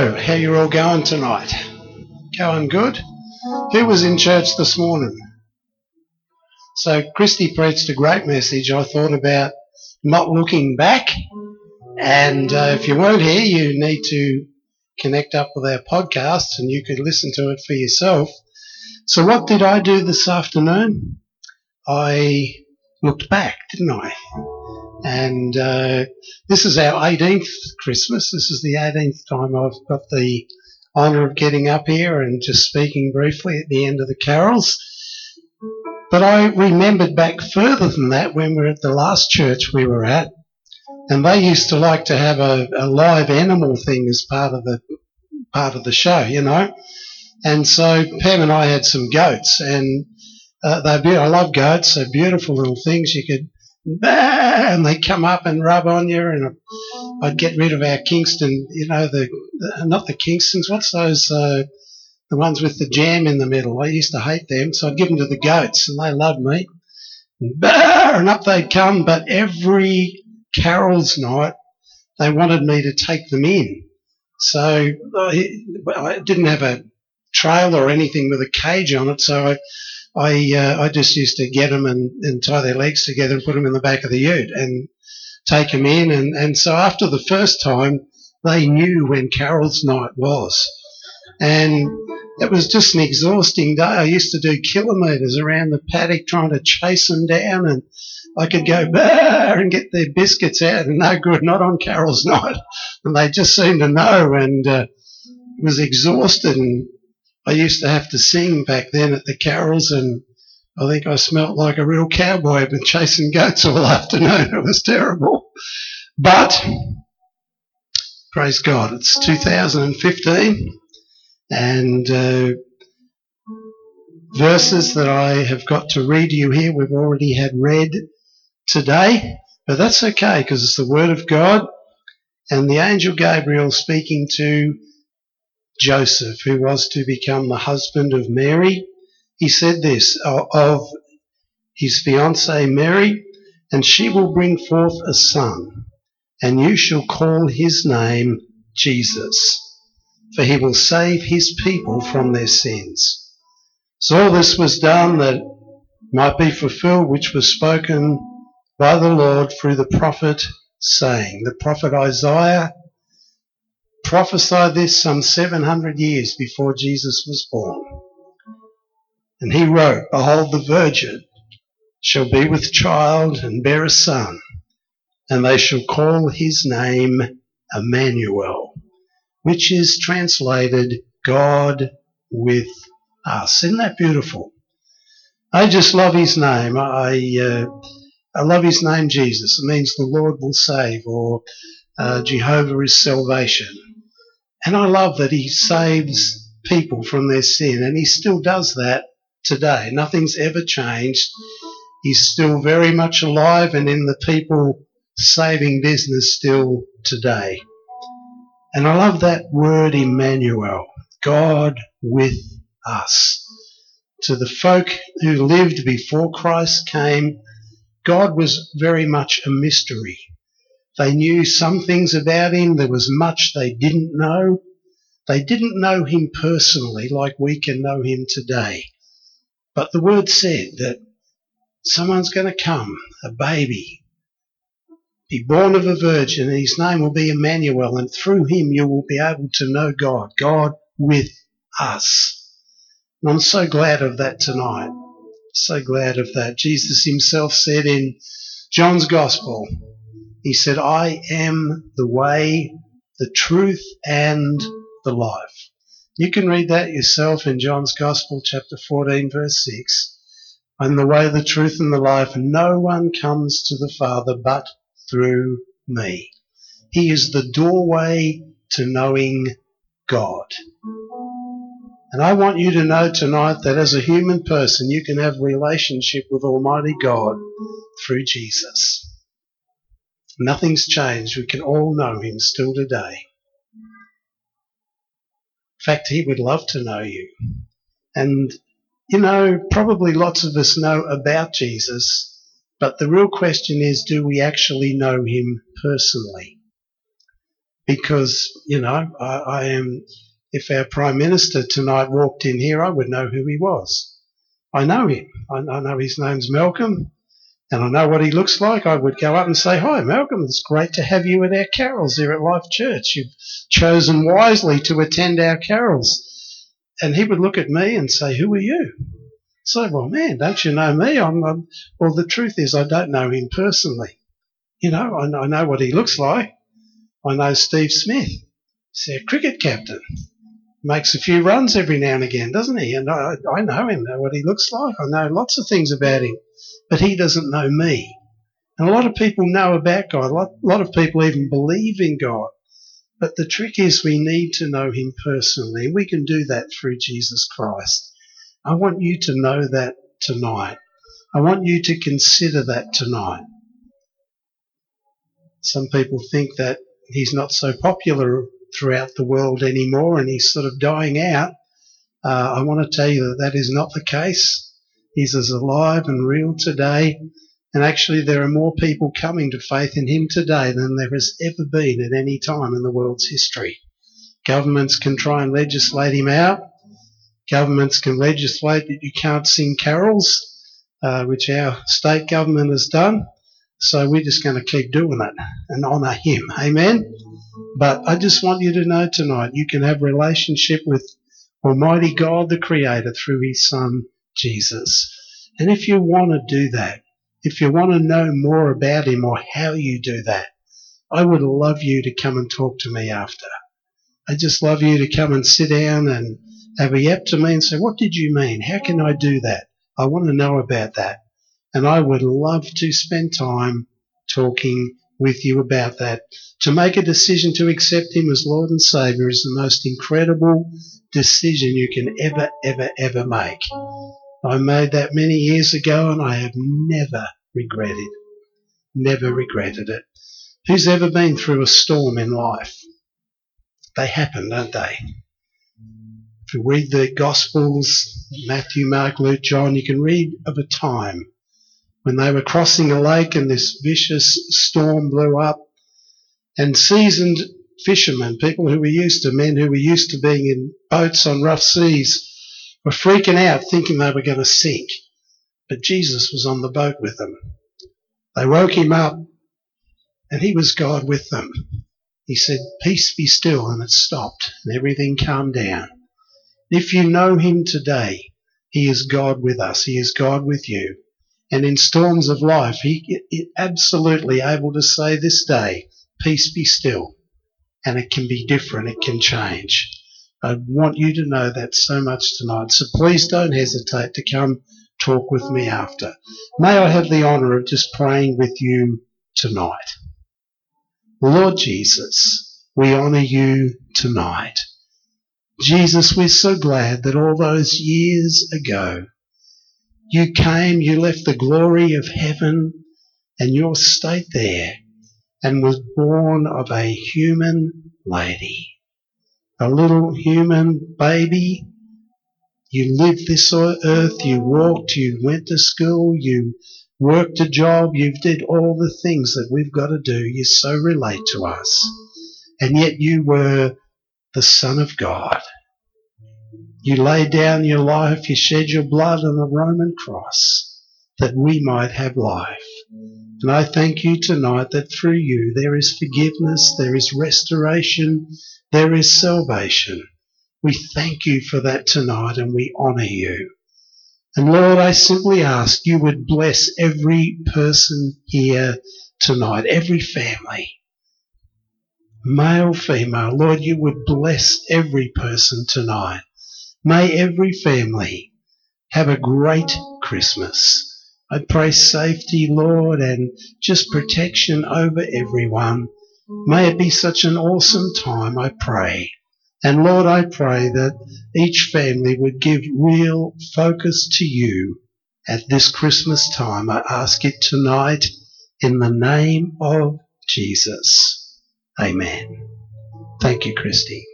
How you all going tonight? Going good? Who was in church this morning? So, Christy preached a great message. I thought about not looking back. And uh, if you weren't here, you need to connect up with our podcast and you could listen to it for yourself. So, what did I do this afternoon? I looked back, didn't I? And uh, this is our 18th Christmas. This is the 18th time I've got the honour of getting up here and just speaking briefly at the end of the carols. But I remembered back further than that when we were at the last church we were at, and they used to like to have a, a live animal thing as part of the part of the show, you know. And so Pam and I had some goats, and uh, they're be- I love goats. They're beautiful little things. You could and they come up and rub on you, and I'd get rid of our Kingston, you know, the, the not the Kingstons, what's those, uh, the ones with the jam in the middle. I used to hate them, so I'd give them to the goats, and they loved me. And up they'd come, but every Carol's night, they wanted me to take them in. So I didn't have a trail or anything with a cage on it, so I I uh, I just used to get them and, and tie their legs together and put them in the back of the ute and take them in. And, and so after the first time, they knew when Carol's night was. And it was just an exhausting day. I used to do kilometres around the paddock trying to chase them down and I could go and get their biscuits out and no good, not on Carol's night. And they just seemed to know and uh, was exhausted and I used to have to sing back then at the carols, and I think I smelt like a real cowboy. I've been chasing goats all afternoon. It was terrible. But, praise God, it's 2015, and uh, verses that I have got to read you here, we've already had read today, but that's okay because it's the Word of God. And the angel Gabriel speaking to Joseph, who was to become the husband of Mary. He said this uh, of his fiancee Mary, and she will bring forth a son, and you shall call his name Jesus, for he will save his people from their sins. So all this was done that might be fulfilled, which was spoken by the Lord through the prophet, saying, the prophet Isaiah prophesied this some 700 years before Jesus was born. And he wrote, Behold, the virgin shall be with child and bear a son, and they shall call his name Emmanuel, which is translated God with us. Isn't that beautiful? I just love his name. I, uh, I love his name, Jesus. It means the Lord will save, or uh, Jehovah is salvation. And I love that he saves people from their sin, and he still does that today. Nothing's ever changed. He's still very much alive and in the people saving business still today. And I love that word Emmanuel, God with us. To the folk who lived before Christ came, God was very much a mystery. They knew some things about him. There was much they didn't know. They didn't know him personally like we can know him today. But the word said that someone's going to come, a baby, be born of a virgin, and his name will be Emmanuel, and through him you will be able to know God, God with us. And I'm so glad of that tonight. So glad of that. Jesus himself said in John's Gospel, he said, I am the way, the truth, and the life. You can read that yourself in John's Gospel, chapter 14, verse 6. I'm the way, the truth, and the life. No one comes to the Father but through me. He is the doorway to knowing God. And I want you to know tonight that as a human person, you can have relationship with Almighty God through Jesus. Nothing's changed. We can all know him still today. In fact, he would love to know you. And, you know, probably lots of us know about Jesus, but the real question is, do we actually know him personally? because, you know, I, I am, if our Prime Minister tonight walked in here, I would know who he was. I know him. I, I know his name's Malcolm and I know what he looks like, I would go up and say, Hi, Malcolm, it's great to have you at our carols here at Life Church. You've chosen wisely to attend our carols. And he would look at me and say, Who are you? So, well, man, don't you know me? I'm, I'm, well, the truth is, I don't know him personally. You know, I, I know what he looks like. I know Steve Smith. He's our cricket captain. Makes a few runs every now and again, doesn't he? And I, I know him, know what he looks like. I know lots of things about him but he doesn't know me. And a lot of people know about God. A lot, a lot of people even believe in God. But the trick is we need to know him personally. We can do that through Jesus Christ. I want you to know that tonight. I want you to consider that tonight. Some people think that he's not so popular throughout the world anymore and he's sort of dying out. Uh, I want to tell you that that is not the case. He's as alive and real today. And actually, there are more people coming to faith in him today than there has ever been at any time in the world's history. Governments can try and legislate him out. Governments can legislate that you can't sing carols, uh, which our state government has done. So we're just going to keep doing it and honour him. Amen. But I just want you to know tonight you can have relationship with Almighty God, the Creator, through His Son Jesus. And if you want to do that, if you want to know more about him or how you do that, I would love you to come and talk to me after. I just love you to come and sit down and have a yap to me and say, What did you mean? How can I do that? I want to know about that. And I would love to spend time talking with you about that. To make a decision to accept Him as Lord and Savior is the most incredible decision you can ever, ever, ever make. I made that many years ago and I have never regretted, never regretted it. Who's ever been through a storm in life? They happen, don't they? If you read the Gospels, Matthew, Mark, Luke, John, you can read of a time when they were crossing a lake and this vicious storm blew up and seasoned fishermen, people who were used to, men who were used to being in boats on rough seas, were freaking out thinking they were going to sink. But Jesus was on the boat with them. They woke him up and he was God with them. He said, Peace be still, and it stopped, and everything calmed down. If you know him today, he is God with us. He is God with you. And in storms of life, he is absolutely able to say this day, Peace be still. And it can be different, it can change. I want you to know that so much tonight. So please don't hesitate to come talk with me after. May I have the honour of just praying with you tonight. Lord Jesus, we honour you tonight. Jesus, we're so glad that all those years ago you came, you left the glory of heaven and you stayed there and was born of a human lady a little human baby. You lived this earth, you walked, you went to school, you worked a job, you did all the things that we've got to do. You so relate to us. And yet you were the Son of God. You laid down your life, you shed your blood on the Roman cross that we might have life. And I thank you tonight that through you there is forgiveness, there is restoration, there is salvation. We thank you for that tonight and we honour you. And Lord, I simply ask you would bless every person here tonight, every family, male, female. Lord, you would bless every person tonight. May every family have a great Christmas. I pray safety, Lord, and just protection over everyone. May it be such an awesome time, I pray. And Lord, I pray that each family would give real focus to you at this Christmas time. I ask it tonight in the name of Jesus. Amen. Thank you, Christy.